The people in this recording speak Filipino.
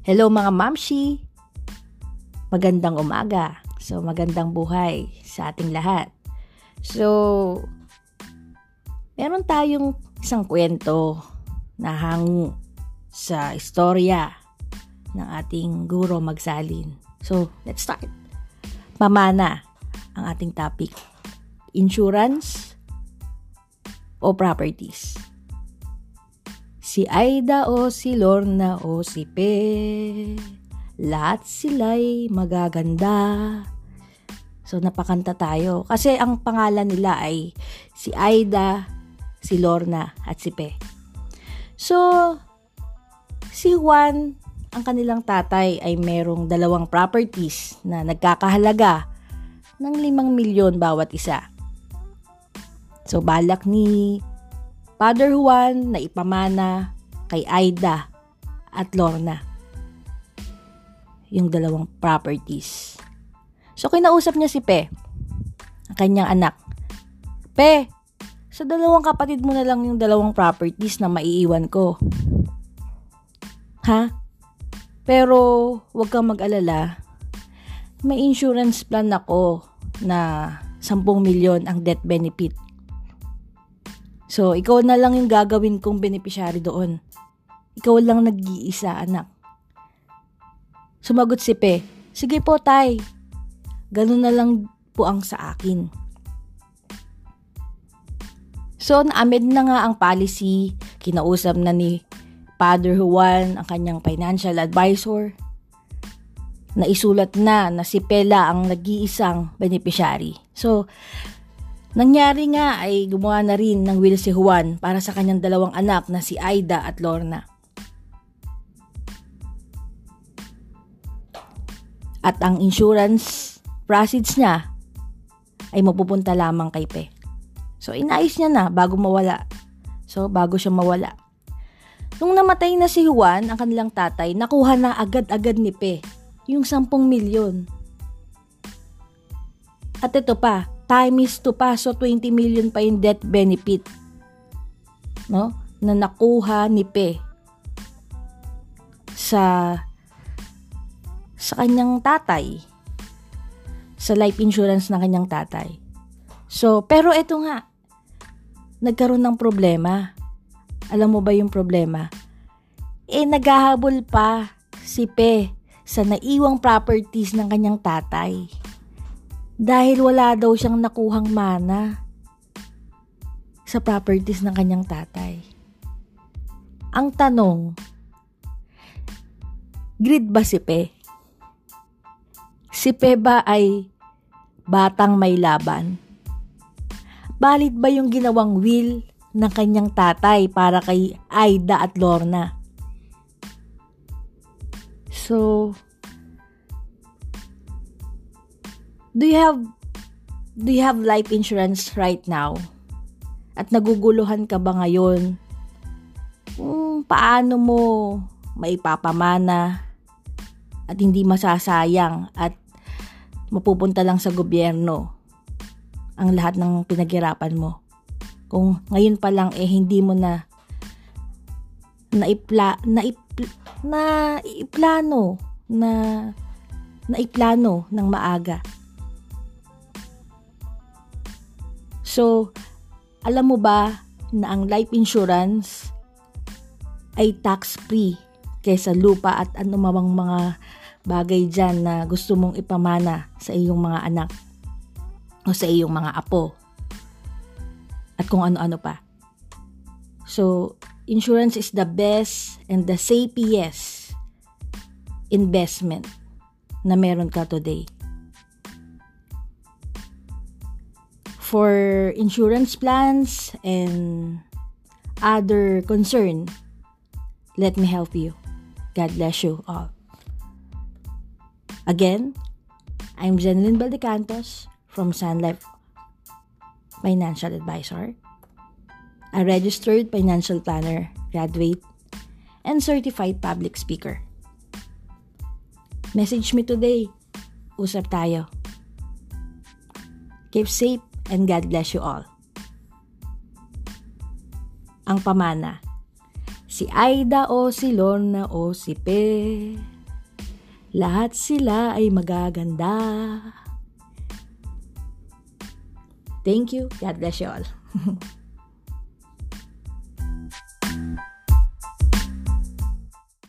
Hello mga mamshi! Magandang umaga. So, magandang buhay sa ating lahat. So, meron tayong isang kwento na hango sa istorya ng ating guro magsalin. So, let's start. Pamana ang ating topic. Insurance o properties. Si Aida o si Lorna o si Pe, lahat sila'y magaganda. So napakanta tayo kasi ang pangalan nila ay si Aida, si Lorna at si Pe. So si Juan, ang kanilang tatay ay merong dalawang properties na nagkakahalaga ng 5 milyon bawat isa. So balak ni Father Juan na ipamana kay Aida at Lorna. Yung dalawang properties. So kinausap niya si Pe, ang kanyang anak. Pe, sa dalawang kapatid mo na lang yung dalawang properties na maiiwan ko. Ha? Pero huwag kang mag-alala. May insurance plan ako na 10 milyon ang death benefit So, ikaw na lang yung gagawin kong beneficiary doon. Ikaw lang nag-iisa, anak. Sumagot si Pe, Sige po, tay. Ganun na lang po ang sa akin. So, naamid na nga ang policy. Kinausap na ni Father Juan, ang kanyang financial advisor. Naisulat na na si Pela ang nag-iisang beneficiary. So, Nangyari nga ay gumawa na rin ng will si Juan para sa kanyang dalawang anak na si Aida at Lorna. At ang insurance proceeds niya ay mapupunta lamang kay Pe. So inayos niya na bago mawala. So bago siya mawala. Nung namatay na si Juan, ang kanilang tatay, nakuha na agad-agad ni Pe yung 10 milyon. At ito pa, time is to pa, so 20 million pa yung death benefit. No? Na nakuha ni Pe sa sa kanyang tatay sa life insurance ng kanyang tatay. So, pero ito nga, nagkaroon ng problema. Alam mo ba yung problema? Eh, naghahabol pa si Pe sa naiwang properties ng kanyang tatay dahil wala daw siyang nakuhang mana sa properties ng kanyang tatay. Ang tanong, grid ba si Pe? Si Pe ba ay batang may laban? Balit ba yung ginawang will ng kanyang tatay para kay Aida at Lorna? So, do you have do you have life insurance right now? At naguguluhan ka ba ngayon? Kung paano mo maipapamana at hindi masasayang at mapupunta lang sa gobyerno ang lahat ng pinaghirapan mo. Kung ngayon pa lang eh hindi mo na naipla naipla, na iplano na naiplano ng maaga So, alam mo ba na ang life insurance ay tax-free kaysa lupa at anumang mga bagay dyan na gusto mong ipamana sa iyong mga anak o sa iyong mga apo at kung ano-ano pa. So, insurance is the best and the safest investment na meron ka today. For insurance plans and other concern, let me help you. God bless you all. Again, I'm Jeneline Baldecantos from Sun Life Financial Advisor, a registered financial planner, graduate, and certified public speaker. Message me today. Usap tayo. Keep safe and God bless you all. Ang pamana. Si Aida o si Lorna o si Pe. Lahat sila ay magaganda. Thank you. God bless you all.